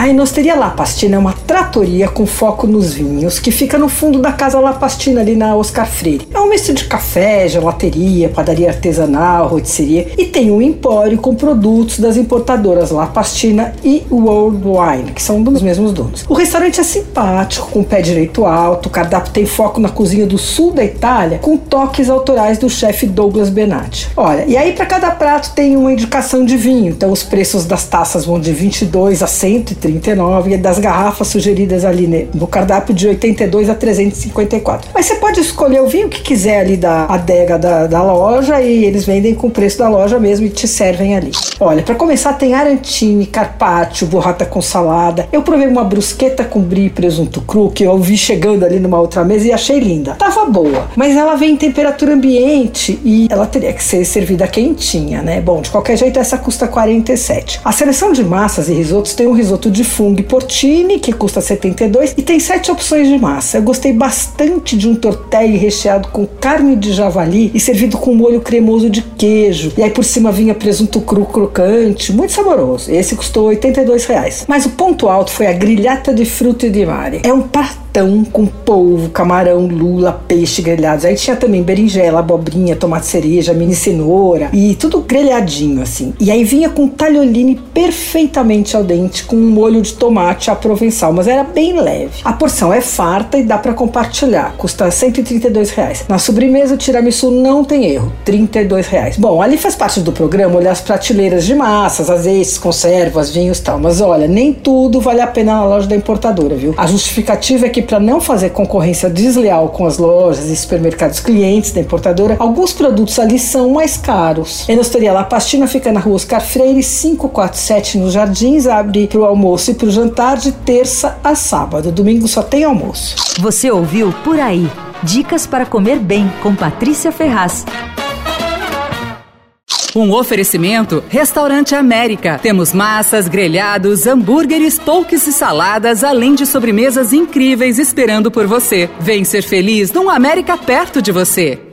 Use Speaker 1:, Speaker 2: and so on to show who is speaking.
Speaker 1: A Enosteria La Pastina é uma tratoria com foco nos vinhos que fica no fundo da casa La Pastina, ali na Oscar Freire. É um misto de café, gelateria, padaria artesanal, rotisseria e tem um empório com produtos das importadoras La Pastina e World Wine, que são dos mesmos donos. O restaurante é simpático, com pé direito alto, o cardápio tem foco na cozinha do sul da Itália, com toques autorais do chefe Douglas Benatti. Olha, e aí para cada prato tem uma indicação de vinho, então os preços das taças vão de 22 a 130 39 e das garrafas sugeridas ali no cardápio de 82 a 354. Mas você pode escolher o vinho que quiser ali da adega da, da loja e eles vendem com o preço da loja mesmo e te servem ali. Olha, para começar tem arantine, carpaccio, burrata com salada. Eu provei uma brusqueta com brie e presunto cru que eu vi chegando ali numa outra mesa e achei linda. Tava boa, mas ela vem em temperatura ambiente e ela teria que ser servida quentinha, né? Bom, de qualquer jeito essa custa 47. A seleção de massas e risotos tem um risoto de de fungo portini, que custa 72, e tem sete opções de massa. Eu gostei bastante de um tortelli recheado com carne de javali e servido com molho cremoso de queijo. E aí por cima vinha presunto cru crocante, muito saboroso. Esse custou 82 reais. Mas o ponto alto foi a grilhata de fruto de mare. É um prato pratão com polvo, camarão, lula, peixe grelhados. Aí tinha também berinjela, abobrinha, tomate cereja, mini cenoura e tudo grelhadinho assim. E aí vinha com talholine perfeitamente al dente com um molho de tomate à provençal, mas era bem leve. A porção é farta e dá para compartilhar. Custa 132 reais. Na sobremesa o tiramisu não tem erro, 32 reais. Bom, ali faz parte do programa olhar as prateleiras de massas, azeites, conservas, vinhos tal. Mas olha, nem tudo vale a pena na loja da importadora, viu? A justificativa é que que para não fazer concorrência desleal com as lojas e supermercados clientes da importadora, alguns produtos ali são mais caros. A Enosteria La Pastina fica na rua Oscar Freire 547 nos Jardins, abre para o almoço e para o jantar de terça a sábado. Domingo só tem almoço.
Speaker 2: Você ouviu Por Aí. Dicas para comer bem com Patrícia Ferraz.
Speaker 3: Um oferecimento Restaurante América. Temos massas, grelhados, hambúrgueres, polques e saladas, além de sobremesas incríveis esperando por você. Vem ser feliz num América perto de você.